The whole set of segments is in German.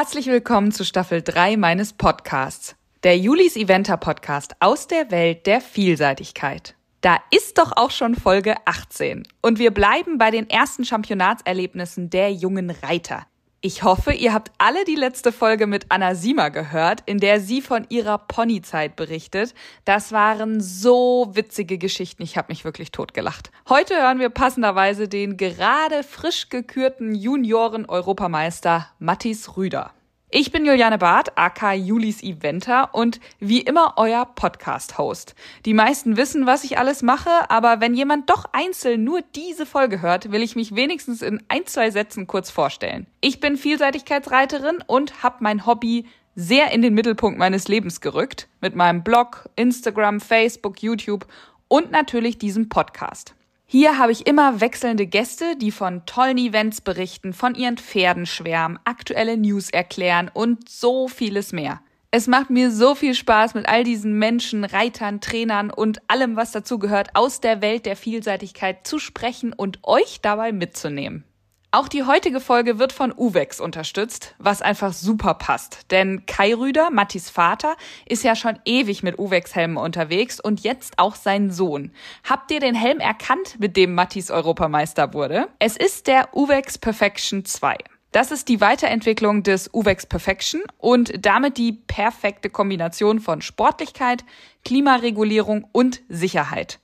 Herzlich willkommen zu Staffel 3 meines Podcasts, der Julis Eventer Podcast aus der Welt der Vielseitigkeit. Da ist doch auch schon Folge 18 und wir bleiben bei den ersten Championatserlebnissen der jungen Reiter. Ich hoffe, ihr habt alle die letzte Folge mit Anna Sima gehört, in der sie von ihrer Ponyzeit berichtet. Das waren so witzige Geschichten, ich habe mich wirklich totgelacht. Heute hören wir passenderweise den gerade frisch gekürten Junioren-Europameister Mattis Rüder. Ich bin Juliane Barth, aka Julis Eventer und wie immer euer Podcast-Host. Die meisten wissen, was ich alles mache, aber wenn jemand doch einzeln nur diese Folge hört, will ich mich wenigstens in ein, zwei Sätzen kurz vorstellen. Ich bin Vielseitigkeitsreiterin und habe mein Hobby sehr in den Mittelpunkt meines Lebens gerückt, mit meinem Blog, Instagram, Facebook, YouTube und natürlich diesem Podcast. Hier habe ich immer wechselnde Gäste, die von tollen Events berichten, von ihren Pferden schwärmen, aktuelle News erklären und so vieles mehr. Es macht mir so viel Spaß, mit all diesen Menschen, Reitern, Trainern und allem, was dazugehört, aus der Welt der Vielseitigkeit zu sprechen und euch dabei mitzunehmen. Auch die heutige Folge wird von Uwex unterstützt, was einfach super passt. Denn Kai Rüder, Mattis Vater, ist ja schon ewig mit Uwex-Helmen unterwegs und jetzt auch sein Sohn. Habt ihr den Helm erkannt, mit dem Mattis Europameister wurde? Es ist der Uwex Perfection 2. Das ist die Weiterentwicklung des Uwex Perfection und damit die perfekte Kombination von Sportlichkeit, Klimaregulierung und Sicherheit.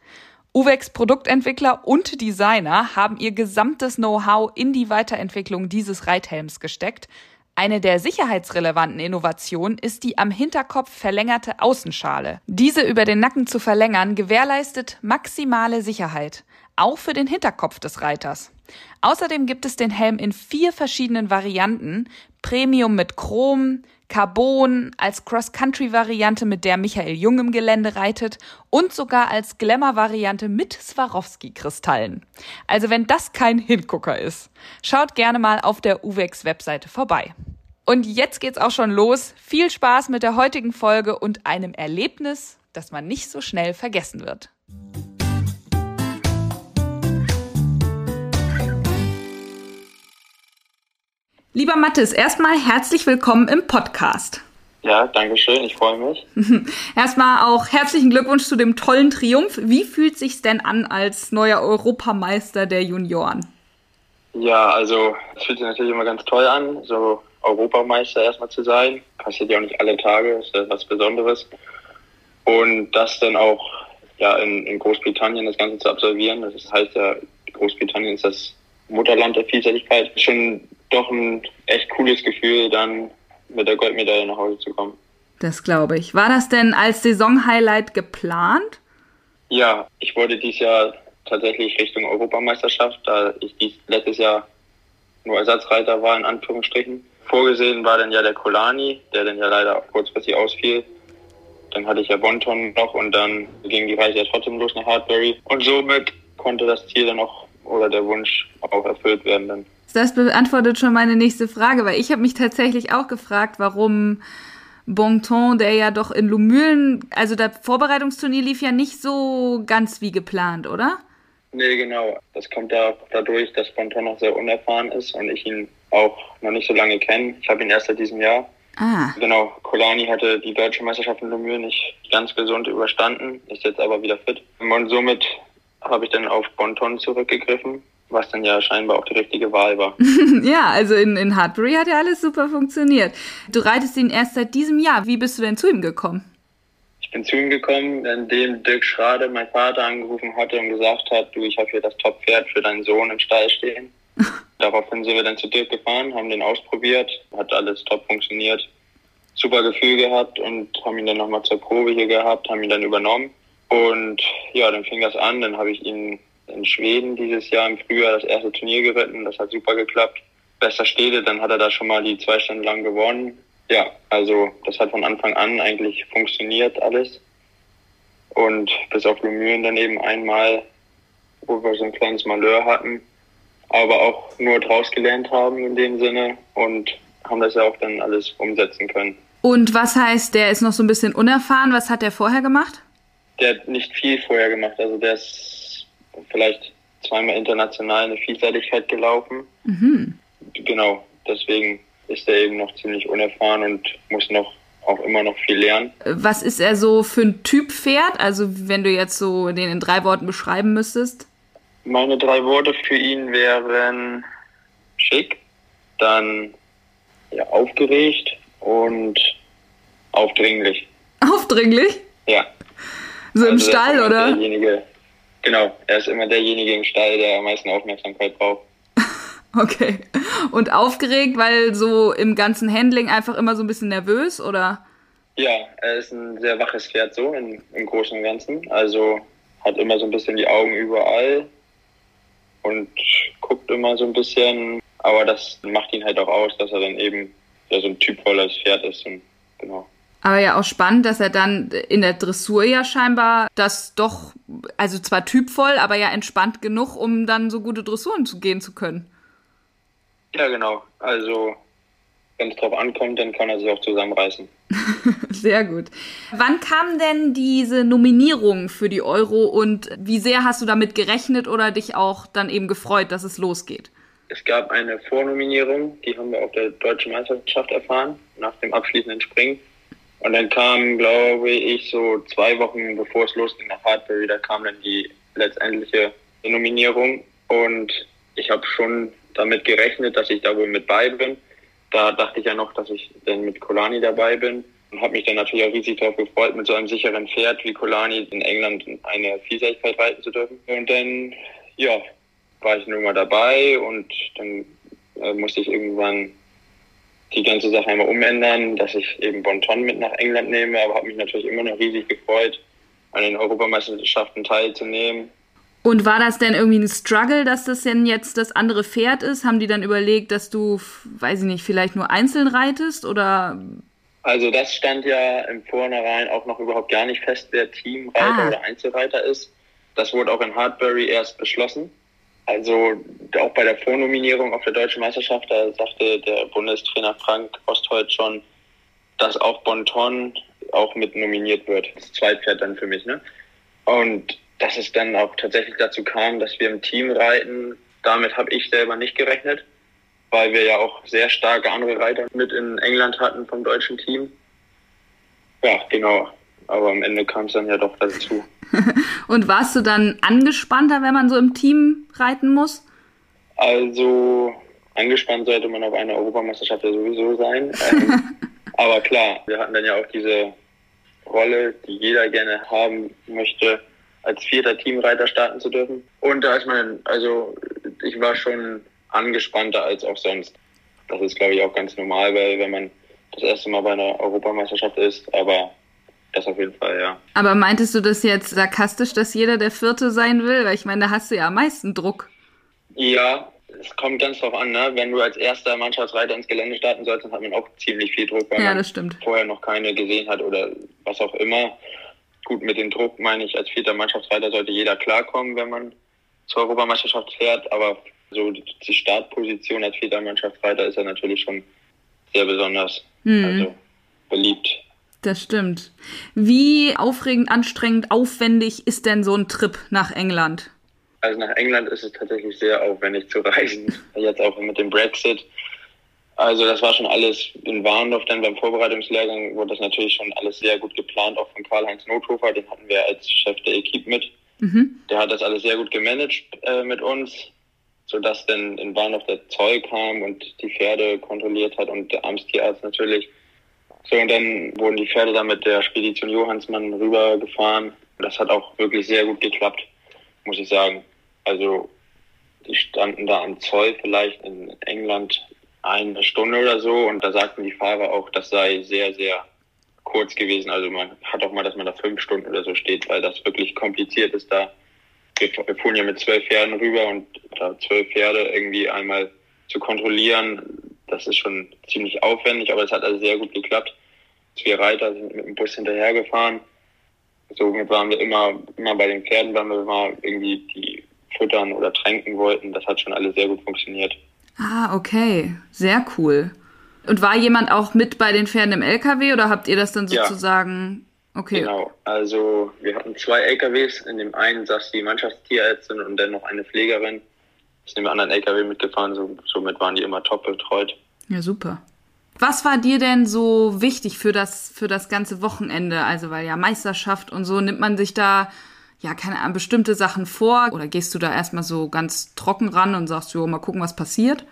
Uwex Produktentwickler und Designer haben ihr gesamtes Know-how in die Weiterentwicklung dieses Reithelms gesteckt. Eine der sicherheitsrelevanten Innovationen ist die am Hinterkopf verlängerte Außenschale. Diese über den Nacken zu verlängern gewährleistet maximale Sicherheit, auch für den Hinterkopf des Reiters. Außerdem gibt es den Helm in vier verschiedenen Varianten, Premium mit Chrom, Carbon als Cross-Country-Variante, mit der Michael Jung im Gelände reitet und sogar als Glamour-Variante mit Swarovski-Kristallen. Also wenn das kein Hingucker ist, schaut gerne mal auf der UVEX-Webseite vorbei. Und jetzt geht's auch schon los. Viel Spaß mit der heutigen Folge und einem Erlebnis, das man nicht so schnell vergessen wird. Lieber Mathis, erstmal herzlich willkommen im Podcast. Ja, danke schön, ich freue mich. erstmal auch herzlichen Glückwunsch zu dem tollen Triumph. Wie fühlt sich's denn an als neuer Europameister der Junioren? Ja, also es fühlt sich natürlich immer ganz toll an, so Europameister erstmal zu sein. Passiert ja auch nicht alle Tage, ist ja was Besonderes. Und das dann auch ja in, in Großbritannien das Ganze zu absolvieren, das heißt ja, Großbritannien ist das Mutterland der Vielseitigkeit. Schon doch ein echt cooles Gefühl, dann mit der Goldmedaille nach Hause zu kommen. Das glaube ich. War das denn als Saisonhighlight geplant? Ja, ich wollte dieses Jahr tatsächlich Richtung Europameisterschaft, da ich dies letztes Jahr nur Ersatzreiter war, in Anführungsstrichen. Vorgesehen war dann ja der Kolani, der dann ja leider kurzfristig ausfiel. Dann hatte ich ja Bonton noch und dann ging die Reise ja trotzdem los nach Hartbury. Und somit konnte das Ziel dann auch oder der Wunsch auch erfüllt werden dann. Das beantwortet schon meine nächste Frage, weil ich habe mich tatsächlich auch gefragt, warum Bonton, der ja doch in Lumülen, also das Vorbereitungsturnier lief ja nicht so ganz wie geplant, oder? Nee, genau. Das kommt ja dadurch, dass Bonton noch sehr unerfahren ist und ich ihn auch noch nicht so lange kenne. Ich habe ihn erst seit diesem Jahr. Ah. Genau, Kolani hatte die deutsche Meisterschaft in Lumülen nicht ganz gesund überstanden, ist jetzt aber wieder fit. Und somit habe ich dann auf Bonton zurückgegriffen, was dann ja scheinbar auch die richtige Wahl war. ja, also in, in Hartbury hat ja alles super funktioniert. Du reitest ihn erst seit diesem Jahr. Wie bist du denn zu ihm gekommen? Ich bin zu ihm gekommen, indem Dirk Schrade, mein Vater, angerufen hatte und gesagt hat, du, ich habe hier das Top-Pferd für deinen Sohn im Stall stehen. Daraufhin sind wir dann zu Dirk gefahren, haben den ausprobiert, hat alles top funktioniert, super Gefühl gehabt und haben ihn dann nochmal zur Probe hier gehabt, haben ihn dann übernommen. Und ja, dann fing das an. Dann habe ich ihn in Schweden dieses Jahr im Frühjahr das erste Turnier geritten. Das hat super geklappt. Bester Stede, dann hat er da schon mal die zwei Stunden lang gewonnen. Ja, also das hat von Anfang an eigentlich funktioniert alles. Und bis auf Lumüren dann eben einmal, wo wir so ein kleines Malheur hatten, aber auch nur draus gelernt haben in dem Sinne und haben das ja auch dann alles umsetzen können. Und was heißt, der ist noch so ein bisschen unerfahren? Was hat der vorher gemacht? der hat nicht viel vorher gemacht. Also der ist vielleicht zweimal international eine Vielseitigkeit gelaufen. Mhm. Genau, deswegen ist er eben noch ziemlich unerfahren und muss noch auch immer noch viel lernen. Was ist er so für ein Typ Pferd? Also wenn du jetzt so den in drei Worten beschreiben müsstest? Meine drei Worte für ihn wären schick, dann ja, aufgeregt und aufdringlich. Aufdringlich? Ja. So im also Stall, oder? Derjenige, genau, er ist immer derjenige im Stall, der am meisten Aufmerksamkeit braucht. Okay. Und aufgeregt, weil so im ganzen Handling einfach immer so ein bisschen nervös, oder? Ja, er ist ein sehr waches Pferd so im, im Großen und Ganzen. Also hat immer so ein bisschen die Augen überall und guckt immer so ein bisschen. Aber das macht ihn halt auch aus, dass er dann eben ja, so ein typvolles Pferd ist. Und, genau. Aber ja auch spannend, dass er dann in der Dressur ja scheinbar das doch, also zwar typvoll, aber ja entspannt genug, um dann so gute Dressuren zu gehen zu können. Ja, genau. Also, wenn es drauf ankommt, dann kann er sich auch zusammenreißen. sehr gut. Wann kam denn diese Nominierung für die Euro und wie sehr hast du damit gerechnet oder dich auch dann eben gefreut, dass es losgeht? Es gab eine Vornominierung, die haben wir auf der Deutschen Meisterschaft erfahren, nach dem abschließenden Springen. Und dann kam, glaube ich, so zwei Wochen bevor es losging nach Hartbury, da kam dann die letztendliche Nominierung. Und ich habe schon damit gerechnet, dass ich da wohl mit bei bin. Da dachte ich ja noch, dass ich dann mit Kolani dabei bin und habe mich dann natürlich auch riesig darauf gefreut, mit so einem sicheren Pferd wie Kolani in England eine Vielseitigkeit reiten zu dürfen. Und dann, ja, war ich nun mal dabei und dann äh, musste ich irgendwann die ganze Sache einmal umändern, dass ich eben Bonton mit nach England nehme, aber habe mich natürlich immer noch riesig gefreut, an den Europameisterschaften teilzunehmen und war das denn irgendwie ein Struggle, dass das denn jetzt das andere Pferd ist? Haben die dann überlegt, dass du, weiß ich nicht, vielleicht nur einzeln reitest oder? Also das stand ja im Vornherein auch noch überhaupt gar nicht fest, wer Teamreiter ah. oder Einzelreiter ist. Das wurde auch in Hartbury erst beschlossen. Also auch bei der Vornominierung auf der deutschen Meisterschaft, da sagte der Bundestrainer Frank Osthold schon, dass auch Bonton auch mit nominiert wird. Das Zweitpferd dann für mich, ne? Und dass es dann auch tatsächlich dazu kam, dass wir im Team reiten. Damit habe ich selber nicht gerechnet, weil wir ja auch sehr starke andere Reiter mit in England hatten vom deutschen Team. Ja, genau. Aber am Ende kam es dann ja doch dazu. Und warst du dann angespannter, wenn man so im Team reiten muss? Also angespannt sollte man auf einer Europameisterschaft ja sowieso sein. Ähm, aber klar, wir hatten dann ja auch diese Rolle, die jeder gerne haben möchte, als vierter Teamreiter starten zu dürfen. Und da ist man, also ich war schon angespannter als auch sonst. Das ist, glaube ich, auch ganz normal, weil wenn man das erste Mal bei einer Europameisterschaft ist, aber das auf jeden Fall, ja. Aber meintest du das jetzt sarkastisch, dass jeder der Vierte sein will? Weil ich meine, da hast du ja am meisten Druck. Ja, es kommt ganz drauf an, ne? Wenn du als erster Mannschaftsreiter ins Gelände starten sollst, dann hat man auch ziemlich viel Druck, weil ja, man vorher noch keine gesehen hat oder was auch immer gut, mit dem Druck meine ich, als vierter Mannschaftsreiter sollte jeder klarkommen, wenn man zur Europameisterschaft fährt, aber so die Startposition als vierter Mannschaftsreiter ist ja natürlich schon sehr besonders, mhm. also beliebt. Das stimmt. Wie aufregend, anstrengend, aufwendig ist denn so ein Trip nach England? Also nach England ist es tatsächlich sehr aufwendig zu reisen. Jetzt auch mit dem Brexit also das war schon alles in Warndorf, dann beim Vorbereitungslehrgang wurde das natürlich schon alles sehr gut geplant, auch von Karl-Heinz Nothofer, den hatten wir als Chef der Equipe mit. Mhm. Der hat das alles sehr gut gemanagt äh, mit uns, sodass dann in Warndorf der Zoll kam und die Pferde kontrolliert hat und der Amtstierarzt natürlich. So, und dann wurden die Pferde dann mit der Spedition Johannsmann rübergefahren. Das hat auch wirklich sehr gut geklappt, muss ich sagen. Also die standen da am Zoll vielleicht in England eine Stunde oder so und da sagten die Fahrer auch, das sei sehr, sehr kurz gewesen. Also man hat auch mal, dass man da fünf Stunden oder so steht, weil das wirklich kompliziert ist da. Wir, fuhren ja mit zwölf Pferden rüber und da zwölf Pferde irgendwie einmal zu kontrollieren, das ist schon ziemlich aufwendig, aber es hat also sehr gut geklappt. Wir Reiter sind mit dem Bus hinterhergefahren. Somit waren wir immer, immer bei den Pferden, wenn wir mal irgendwie die füttern oder tränken wollten. Das hat schon alles sehr gut funktioniert. Ah, okay. Sehr cool. Und war jemand auch mit bei den Pferden im LKW oder habt ihr das dann sozusagen? Ja, okay. Genau. Also wir hatten zwei LKWs. In dem einen saß die Mannschaftstierärztin und dann noch eine Pflegerin. Ist in dem anderen LKW mitgefahren. So, somit waren die immer top betreut. Ja, super. Was war dir denn so wichtig für das, für das ganze Wochenende? Also, weil ja Meisterschaft und so, nimmt man sich da ja keine Ahnung, bestimmte Sachen vor oder gehst du da erstmal so ganz trocken ran und sagst, jo, mal gucken, was passiert?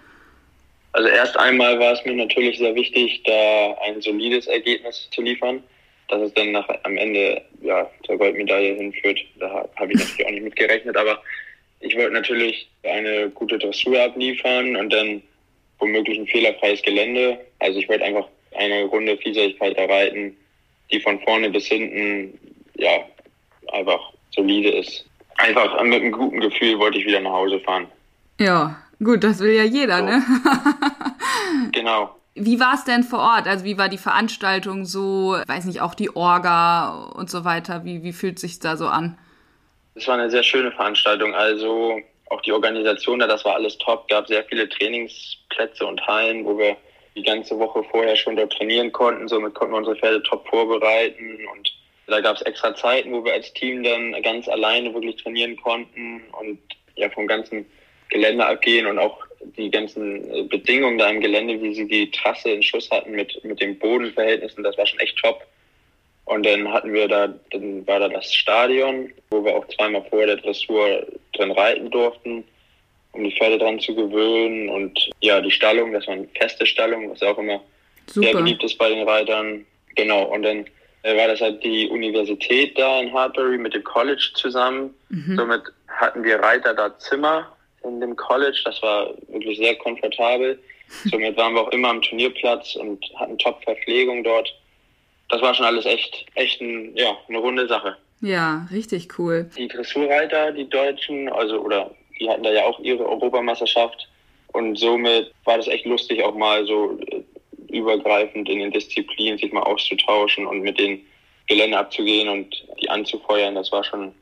Also erst einmal war es mir natürlich sehr wichtig, da ein solides Ergebnis zu liefern. Dass es dann nach, am Ende ja, zur Goldmedaille hinführt, da habe ich natürlich auch nicht mit gerechnet. Aber ich wollte natürlich eine gute Dressur abliefern und dann womöglich ein fehlerfreies Gelände. Also ich wollte einfach eine runde Vielseitigkeit erreiten, die von vorne bis hinten ja einfach solide ist. Einfach mit einem guten Gefühl wollte ich wieder nach Hause fahren. Ja, gut, das will ja jeder, so. ne? genau. Wie war es denn vor Ort? Also wie war die Veranstaltung so? Weiß nicht, auch die Orga und so weiter. Wie, wie fühlt sich da so an? Es war eine sehr schöne Veranstaltung. Also auch die Organisation da, das war alles top. Gab sehr viele Trainingsplätze und Hallen, wo wir die ganze Woche vorher schon dort trainieren konnten. Somit konnten wir unsere Pferde top vorbereiten und da gab es extra Zeiten, wo wir als Team dann ganz alleine wirklich trainieren konnten und ja vom ganzen Gelände abgehen und auch die ganzen äh, Bedingungen da im Gelände, wie sie die Trasse in Schuss hatten mit, mit den Bodenverhältnissen, das war schon echt top. Und dann hatten wir da, dann war da das Stadion, wo wir auch zweimal vor der Dressur drin reiten durften, um die Pferde dran zu gewöhnen. Und ja, die Stallung, das war eine feste Stallung, was auch immer Super. sehr beliebt ist bei den Reitern. Genau, und dann war das halt die Universität da in Hartbury mit dem College zusammen. Mhm. Somit hatten wir Reiter da Zimmer in dem College. Das war wirklich sehr komfortabel. Somit waren wir auch immer am Turnierplatz und hatten Top-Verpflegung dort. Das war schon alles echt, echt ein, ja, eine runde Sache. Ja, richtig cool. Die Dressurreiter, die Deutschen, also, oder die hatten da ja auch ihre Europameisterschaft. Und somit war das echt lustig, auch mal so äh, übergreifend in den Disziplinen sich mal auszutauschen und mit den Gelände abzugehen und die anzufeuern. Das war schon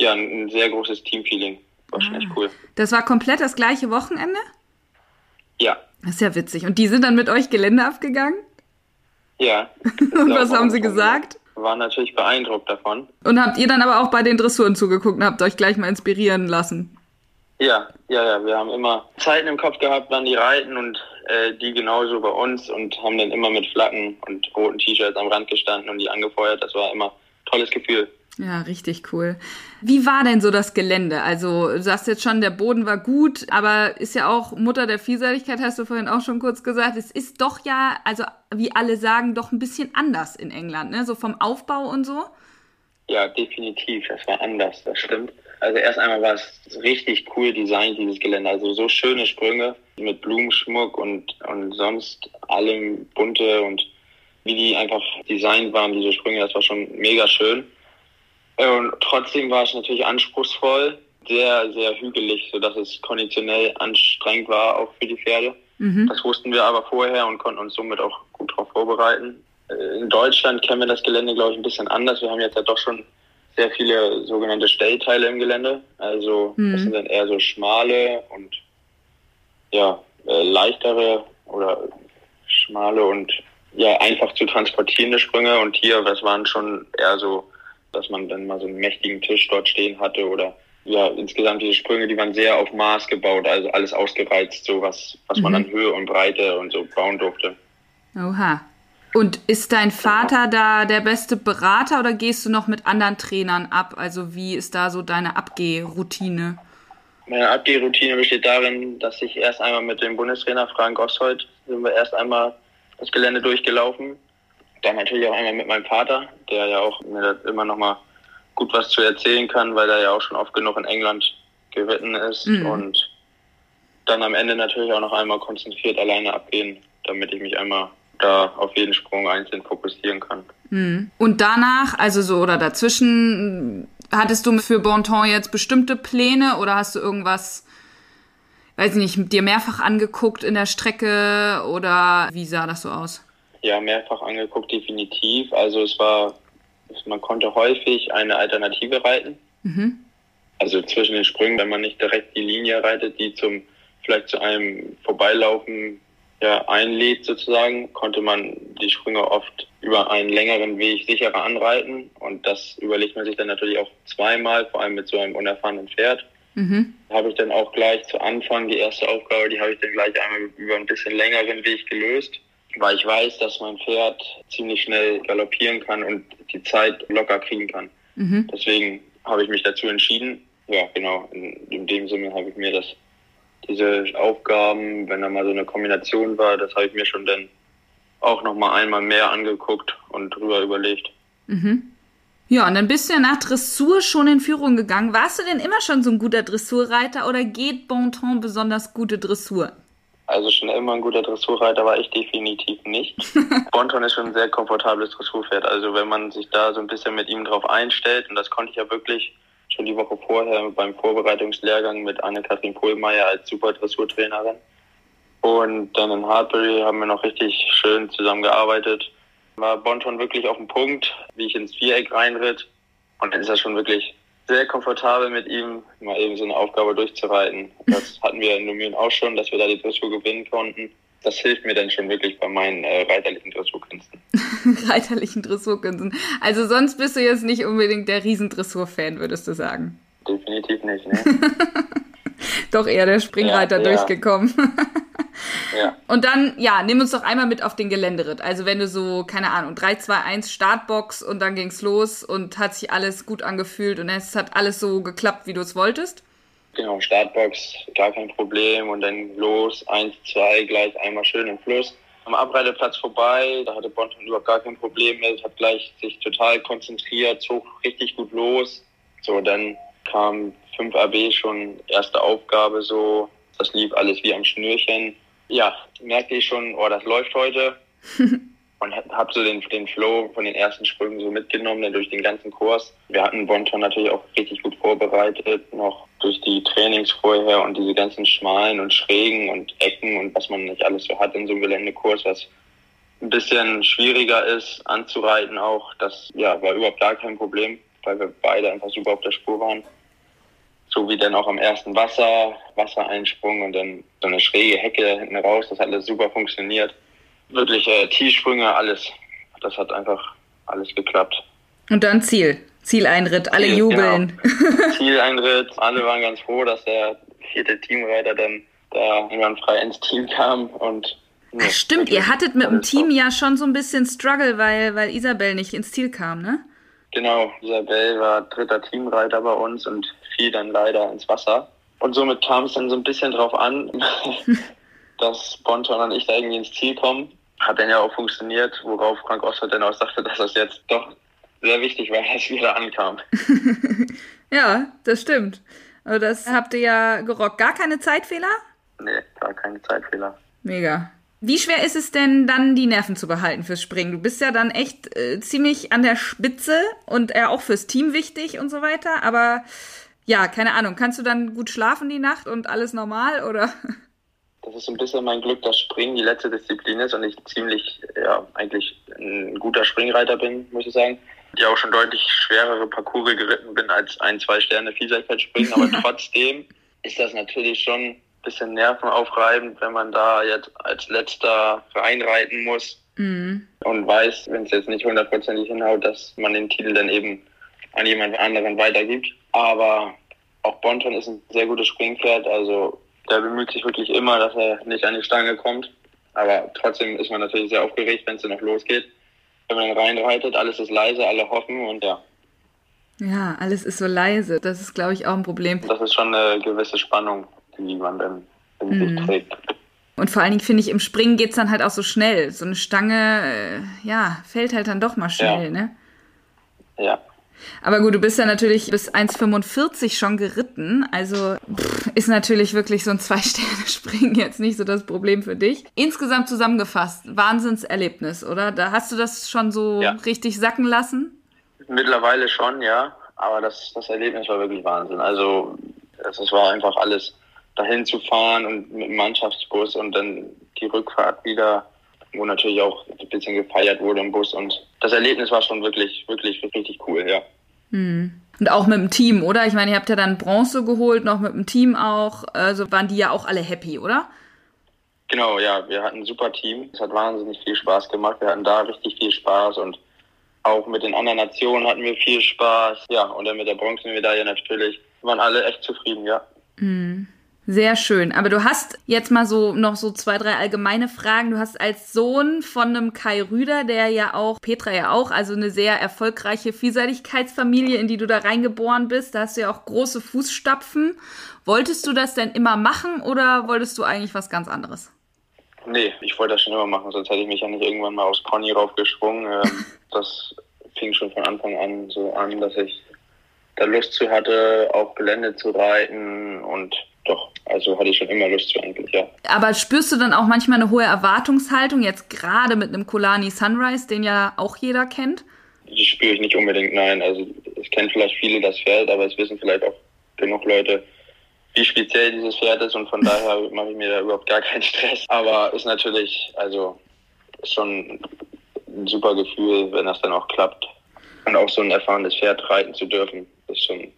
ja ein, sehr großes Teamfeeling. War schon echt ah. cool. Das war komplett das gleiche Wochenende? Ja. Das ist ja witzig. Und die sind dann mit euch Gelände abgegangen? Ja. und was haben sie gesagt? War natürlich beeindruckt davon. Und habt ihr dann aber auch bei den Dressuren zugeguckt und habt euch gleich mal inspirieren lassen? Ja, ja, ja. Wir haben immer Zeiten im Kopf gehabt, wann die reiten und äh, die genauso bei uns und haben dann immer mit Flaggen und roten T-Shirts am Rand gestanden und die angefeuert. Das war immer ein tolles Gefühl. Ja, richtig cool. Wie war denn so das Gelände? Also, du sagst jetzt schon, der Boden war gut, aber ist ja auch Mutter der Vielseitigkeit, hast du vorhin auch schon kurz gesagt. Es ist doch ja, also wie alle sagen, doch ein bisschen anders in England, ne? So vom Aufbau und so. Ja, definitiv. Es war anders, das stimmt. Also erst einmal war es richtig cool designt, dieses Gelände. Also so schöne Sprünge mit Blumenschmuck und, und sonst allem bunte und wie die einfach designt waren, diese Sprünge, das war schon mega schön. Und trotzdem war es natürlich anspruchsvoll, sehr, sehr hügelig, sodass es konditionell anstrengend war, auch für die Pferde. Mhm. Das wussten wir aber vorher und konnten uns somit auch gut darauf vorbereiten. Äh, in Deutschland kennen wir das Gelände, glaube ich, ein bisschen anders. Wir haben jetzt ja doch schon sehr viele sogenannte Stellteile im Gelände. Also mhm. das sind dann eher so schmale und ja, äh, leichtere oder schmale und ja, einfach zu transportierende Sprünge. Und hier, das waren schon eher so, dass man dann mal so einen mächtigen Tisch dort stehen hatte oder ja, insgesamt diese Sprünge, die waren sehr auf Maß gebaut, also alles ausgereizt, so was, was mhm. man an Höhe und Breite und so bauen durfte. Oha. Und ist dein Vater da der beste Berater oder gehst du noch mit anderen Trainern ab? Also wie ist da so deine Abgehroutine? Meine Abgehroutine besteht darin, dass ich erst einmal mit dem Bundestrainer Frank Oshold sind wir erst einmal das Gelände durchgelaufen. Dann natürlich auch einmal mit meinem Vater, der ja auch mir immer noch mal gut was zu erzählen kann, weil er ja auch schon oft genug in England geritten ist. Mhm. Und dann am Ende natürlich auch noch einmal konzentriert alleine abgehen, damit ich mich einmal da auf jeden Sprung einzeln fokussieren kann. Hm. Und danach, also so oder dazwischen, hattest du für Bonton jetzt bestimmte Pläne oder hast du irgendwas, weiß nicht, dir mehrfach angeguckt in der Strecke oder wie sah das so aus? Ja, mehrfach angeguckt, definitiv. Also es war, man konnte häufig eine Alternative reiten. Mhm. Also zwischen den Sprüngen, wenn man nicht direkt die Linie reitet, die zum vielleicht zu einem Vorbeilaufen ja, einlädt sozusagen, konnte man die Sprünge oft über einen längeren Weg sicherer anreiten. Und das überlegt man sich dann natürlich auch zweimal, vor allem mit so einem unerfahrenen Pferd. Mhm. Habe ich dann auch gleich zu Anfang die erste Aufgabe, die habe ich dann gleich einmal über ein bisschen längeren Weg gelöst. Weil ich weiß, dass mein Pferd ziemlich schnell galoppieren kann und die Zeit locker kriegen kann. Mhm. Deswegen habe ich mich dazu entschieden. Ja, genau. In, in dem Sinne habe ich mir das, diese Aufgaben, wenn da mal so eine Kombination war, das habe ich mir schon dann auch noch mal einmal mehr angeguckt und drüber überlegt. Mhm. Ja, und dann bist du ja nach Dressur schon in Führung gegangen. Warst du denn immer schon so ein guter Dressurreiter oder geht Bonton besonders gute Dressur? Also schon immer ein guter Dressurreiter war ich definitiv nicht. Bonton ist schon ein sehr komfortables Dressurpferd. Also wenn man sich da so ein bisschen mit ihm drauf einstellt, und das konnte ich ja wirklich schon die Woche vorher beim Vorbereitungslehrgang mit Anne-Kathrin Pohlmeier als super Dressurtrainerin. Und dann in Hartbury haben wir noch richtig schön zusammengearbeitet war Bonton wirklich auf dem Punkt, wie ich ins Viereck reinritt. Und dann ist er schon wirklich sehr komfortabel mit ihm, mal eben so eine Aufgabe durchzureiten. Das hatten wir in Numieren auch schon, dass wir da die Dressur gewinnen konnten. Das hilft mir dann schon wirklich bei meinen äh, reiterlichen Dressurkünsten. reiterlichen Dressurkünsten. Also sonst bist du jetzt nicht unbedingt der Riesendressur-Fan, würdest du sagen? Definitiv nicht, ne? Doch eher der Springreiter ja, durchgekommen. Ja. Und dann, ja, nimm uns doch einmal mit auf den Geländeritt. Also wenn du so, keine Ahnung, 3, 2, 1 Startbox und dann ging's los und hat sich alles gut angefühlt und es hat alles so geklappt, wie du es wolltest. Genau, Startbox, gar kein Problem und dann los, 1, 2, gleich einmal schön im Fluss. Am Abreiteplatz vorbei, da hatte Bonton überhaupt gar kein Problem mit, hat gleich sich total konzentriert, zog richtig gut los. So, dann kam 5 AB schon erste Aufgabe so, das lief alles wie am Schnürchen ja, merkte ich schon, oh, das läuft heute. und habe so den, den Flow von den ersten Sprüngen so mitgenommen, dann durch den ganzen Kurs. Wir hatten Bonton natürlich auch richtig gut vorbereitet, noch durch die Trainings vorher und diese ganzen Schmalen und Schrägen und Ecken und was man nicht alles so hat in so einem Geländekurs, was ein bisschen schwieriger ist anzureiten auch. Das ja, war überhaupt gar kein Problem, weil wir beide einfach super auf der Spur waren so wie dann auch am ersten Wasser, Wassereinsprung und dann so eine schräge Hecke hinten raus, das hat alles super funktioniert. Wirklich äh, T-Sprünge, alles. Das hat einfach alles geklappt. Und dann Ziel. Zieleinritt, alle Ziel, jubeln. Genau. Zieleinritt, alle waren ganz froh, dass der vierte Teamreiter dann da irgendwann frei ins Team kam und Ach, stimmt, ihr hattet mit dem Team ja schon so ein bisschen Struggle, weil, weil Isabel nicht ins Ziel kam, ne? Genau, Isabel war dritter Teamreiter bei uns und fiel dann leider ins Wasser. Und somit kam es dann so ein bisschen drauf an, dass Bonton und ich da irgendwie ins Ziel kommen. Hat dann ja auch funktioniert, worauf Frank Ossert dann auch sagte, dass das jetzt doch sehr wichtig war, dass wir da ankamen. ja, das stimmt. Aber das habt ihr ja gerockt. Gar keine Zeitfehler? Nee, gar keine Zeitfehler. Mega. Wie schwer ist es denn dann, die Nerven zu behalten fürs Springen? Du bist ja dann echt äh, ziemlich an der Spitze und äh, auch fürs Team wichtig und so weiter. Aber ja, keine Ahnung. Kannst du dann gut schlafen die Nacht und alles normal oder? Das ist so ein bisschen mein Glück, dass Springen die letzte Disziplin ist und ich ziemlich, ja, eigentlich ein guter Springreiter bin, muss ich sagen. Die auch schon deutlich schwerere Parcours geritten bin als ein, zwei Sterne Vielseitigkeitsspringen, aber trotzdem ist das natürlich schon bisschen nervenaufreibend, wenn man da jetzt als letzter reinreiten muss mhm. und weiß, wenn es jetzt nicht hundertprozentig hinhaut, dass man den Titel dann eben an jemand anderen weitergibt. Aber auch Bonton ist ein sehr gutes Springpferd, also der bemüht sich wirklich immer, dass er nicht an die Stange kommt. Aber trotzdem ist man natürlich sehr aufgeregt, wenn es dann noch losgeht. Wenn man reinreitet, alles ist leise, alle hoffen und ja. Ja, alles ist so leise. Das ist, glaube ich, auch ein Problem. Das ist schon eine gewisse Spannung die man dann in mhm. sich trägt. Und vor allen Dingen finde ich, im Springen geht es dann halt auch so schnell. So eine Stange, äh, ja, fällt halt dann doch mal schnell, ja. ne? Ja. Aber gut, du bist ja natürlich bis 1,45 schon geritten. Also pff, ist natürlich wirklich so ein Zwei-Sterne-Springen jetzt nicht so das Problem für dich. Insgesamt zusammengefasst, Wahnsinnserlebnis, oder? Da hast du das schon so ja. richtig sacken lassen? Mittlerweile schon, ja. Aber das, das Erlebnis war wirklich Wahnsinn. Also es war einfach alles dahin zu fahren und mit dem Mannschaftsbus und dann die Rückfahrt wieder, wo natürlich auch ein bisschen gefeiert wurde im Bus und das Erlebnis war schon wirklich, wirklich richtig cool, ja. Hm. Und auch mit dem Team, oder? Ich meine, ihr habt ja dann Bronze geholt, noch mit dem Team auch. Also waren die ja auch alle happy, oder? Genau, ja. Wir hatten ein super Team. Es hat wahnsinnig viel Spaß gemacht. Wir hatten da richtig viel Spaß und auch mit den anderen Nationen hatten wir viel Spaß. Ja, und dann mit der Bronzemedaille natürlich waren alle echt zufrieden, ja. Mhm. Sehr schön. Aber du hast jetzt mal so noch so zwei, drei allgemeine Fragen. Du hast als Sohn von einem Kai Rüder, der ja auch, Petra ja auch, also eine sehr erfolgreiche Vielseitigkeitsfamilie, in die du da reingeboren bist. Da hast du ja auch große Fußstapfen. Wolltest du das denn immer machen oder wolltest du eigentlich was ganz anderes? Nee, ich wollte das schon immer machen, sonst hätte ich mich ja nicht irgendwann mal aufs Pony raufgeschwungen. Ähm, das fing schon von Anfang an so an, dass ich da Lust zu hatte, auf Gelände zu reiten und doch, also hatte ich schon immer Lust zu eigentlich, ja. Aber spürst du dann auch manchmal eine hohe Erwartungshaltung, jetzt gerade mit einem Kulani Sunrise, den ja auch jeder kennt? Die spüre ich nicht unbedingt, nein. Also es kennen vielleicht viele das Pferd, aber es wissen vielleicht auch genug Leute, wie speziell dieses Pferd ist und von daher mache ich mir da überhaupt gar keinen Stress. Aber ist natürlich, also ist schon ein super Gefühl, wenn das dann auch klappt. Und auch so ein erfahrenes Pferd reiten zu dürfen, ist schon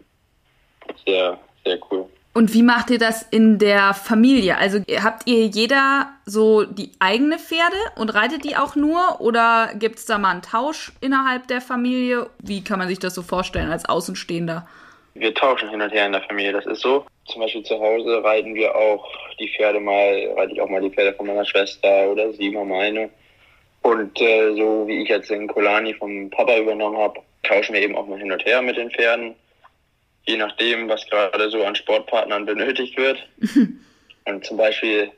sehr, sehr cool. Und wie macht ihr das in der Familie? Also habt ihr jeder so die eigene Pferde und reitet die auch nur? Oder gibt es da mal einen Tausch innerhalb der Familie? Wie kann man sich das so vorstellen als Außenstehender? Wir tauschen hin und her in der Familie. Das ist so. Zum Beispiel zu Hause reiten wir auch die Pferde mal, reite ich auch mal die Pferde von meiner Schwester oder sie mal meine. Und äh, so wie ich jetzt den Kolani vom Papa übernommen habe, tauschen wir eben auch mal hin und her mit den Pferden je nachdem, was gerade so an Sportpartnern benötigt wird. und zum Beispiel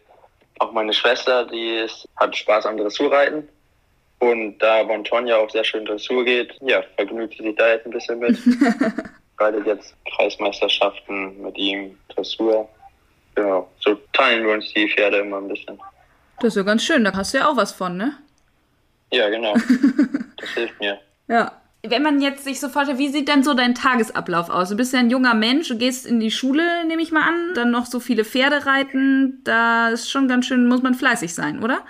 auch meine Schwester, die ist, hat Spaß am Dressurreiten. Und da Bontonia auch sehr schön Dressur geht, ja, vergnügt sie sich da jetzt ein bisschen mit. Reitet jetzt Kreismeisterschaften mit ihm, Dressur. Genau, so teilen wir uns die Pferde immer ein bisschen. Das ist ja ganz schön, da hast du ja auch was von, ne? Ja, genau. das hilft mir. Ja. Wenn man jetzt sich so vorstellt, wie sieht denn so dein Tagesablauf aus? Du bist ja ein junger Mensch, du gehst in die Schule, nehme ich mal an, dann noch so viele Pferde reiten, da ist schon ganz schön, muss man fleißig sein, oder?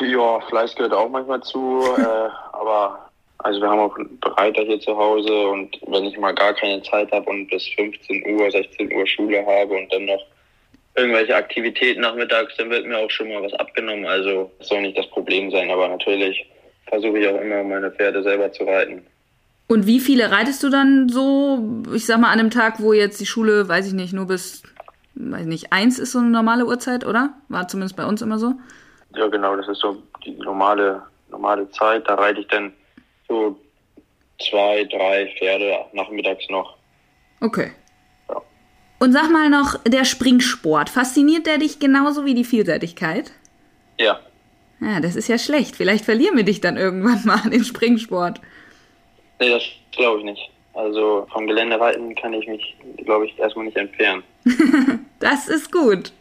Ja, Fleiß gehört auch manchmal zu, äh, aber also wir haben auch einen Bereiter hier zu Hause und wenn ich mal gar keine Zeit habe und bis 15 Uhr, 16 Uhr Schule habe und dann noch irgendwelche Aktivitäten nachmittags, dann wird mir auch schon mal was abgenommen. Also das soll nicht das Problem sein, aber natürlich versuche ich auch immer, meine Pferde selber zu reiten. Und wie viele reitest du dann so, ich sag mal, an einem Tag, wo jetzt die Schule, weiß ich nicht, nur bis, weiß ich nicht, eins ist so eine normale Uhrzeit, oder? War zumindest bei uns immer so. Ja, genau, das ist so die normale, normale Zeit. Da reite ich dann so zwei, drei Pferde nachmittags noch. Okay. Ja. Und sag mal noch, der Springsport, fasziniert der dich genauso wie die Vielseitigkeit? Ja, ja, das ist ja schlecht. Vielleicht verlieren wir dich dann irgendwann mal an den Springsport. Nee, das glaube ich nicht. Also vom Geländereiten kann ich mich, glaube ich, erstmal nicht entfernen. das ist gut.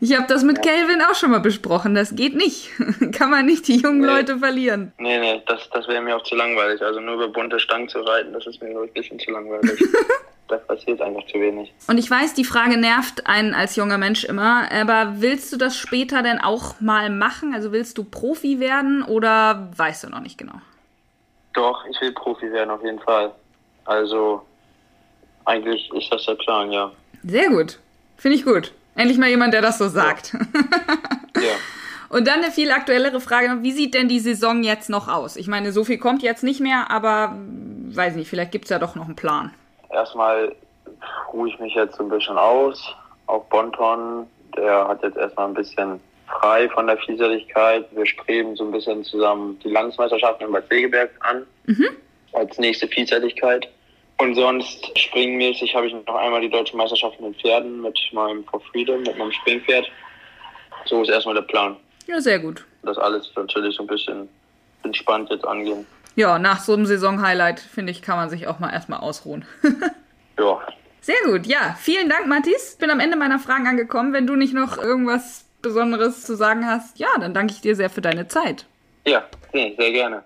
Ich habe das mit Kelvin auch schon mal besprochen. Das geht nicht. kann man nicht die jungen nee. Leute verlieren. Nee, nee, das, das wäre mir auch zu langweilig. Also nur über bunte Stangen zu reiten, das ist mir, glaube ich, ein bisschen zu langweilig. da passiert einfach zu wenig. Und ich weiß, die Frage nervt einen als junger Mensch immer, aber willst du das später denn auch mal machen? Also willst du Profi werden oder weißt du noch nicht genau? Doch, ich will Profi werden auf jeden Fall. Also eigentlich ist das der Plan, ja. Sehr gut. Finde ich gut. Endlich mal jemand, der das so sagt. Ja. ja. Und dann eine viel aktuellere Frage wie sieht denn die Saison jetzt noch aus? Ich meine, so viel kommt jetzt nicht mehr, aber weiß nicht, vielleicht gibt es ja doch noch einen Plan erstmal ruhe ich mich jetzt so ein bisschen aus. Auch Bonton, der hat jetzt erstmal ein bisschen frei von der Vielseitigkeit. Wir streben so ein bisschen zusammen die Landesmeisterschaften in Bad Segeberg an. Mhm. Als nächste Vielseitigkeit. Und sonst springmäßig habe ich noch einmal die deutsche Meisterschaft mit Pferden mit meinem For Freedom, mit meinem Springpferd. So ist erstmal der Plan. Ja, sehr gut. Das alles natürlich so ein bisschen entspannt jetzt angehen. Ja, nach so einem Saisonhighlight, finde ich, kann man sich auch mal erstmal ausruhen. ja. Sehr gut, ja. Vielen Dank, Mathis. Bin am Ende meiner Fragen angekommen. Wenn du nicht noch irgendwas Besonderes zu sagen hast, ja, dann danke ich dir sehr für deine Zeit. Ja, nee, sehr gerne.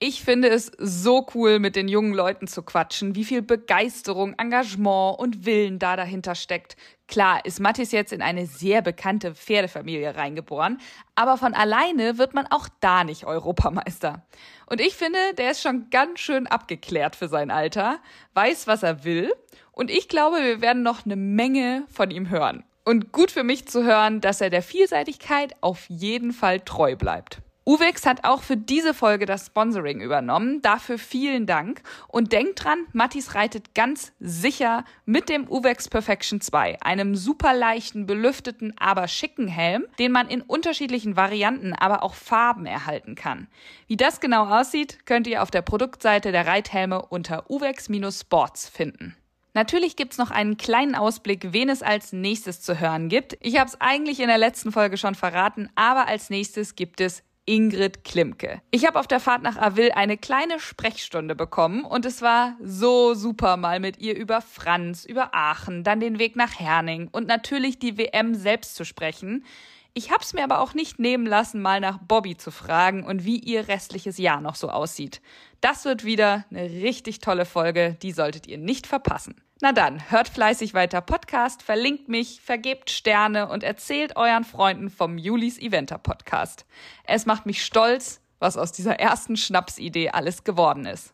Ich finde es so cool, mit den jungen Leuten zu quatschen, wie viel Begeisterung, Engagement und Willen da dahinter steckt. Klar ist Mathis jetzt in eine sehr bekannte Pferdefamilie reingeboren, aber von alleine wird man auch da nicht Europameister. Und ich finde, der ist schon ganz schön abgeklärt für sein Alter, weiß, was er will und ich glaube, wir werden noch eine Menge von ihm hören. Und gut für mich zu hören, dass er der Vielseitigkeit auf jeden Fall treu bleibt. Uwex hat auch für diese Folge das Sponsoring übernommen. Dafür vielen Dank. Und denkt dran, Mattis reitet ganz sicher mit dem Uwex Perfection 2, einem super leichten, belüfteten, aber schicken Helm, den man in unterschiedlichen Varianten, aber auch Farben erhalten kann. Wie das genau aussieht, könnt ihr auf der Produktseite der Reithelme unter uwex-sports finden. Natürlich gibt's noch einen kleinen Ausblick, wen es als nächstes zu hören gibt. Ich habe es eigentlich in der letzten Folge schon verraten, aber als nächstes gibt es Ingrid Klimke. Ich habe auf der Fahrt nach Avil eine kleine Sprechstunde bekommen und es war so super mal mit ihr über Franz, über Aachen, dann den Weg nach Herning und natürlich die WM selbst zu sprechen. Ich hab's mir aber auch nicht nehmen lassen, mal nach Bobby zu fragen und wie ihr restliches Jahr noch so aussieht. Das wird wieder eine richtig tolle Folge, die solltet ihr nicht verpassen. Na dann, hört fleißig weiter Podcast, verlinkt mich, vergebt Sterne und erzählt euren Freunden vom Julis Eventer Podcast. Es macht mich stolz, was aus dieser ersten Schnapsidee alles geworden ist.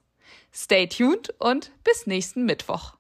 Stay tuned und bis nächsten Mittwoch.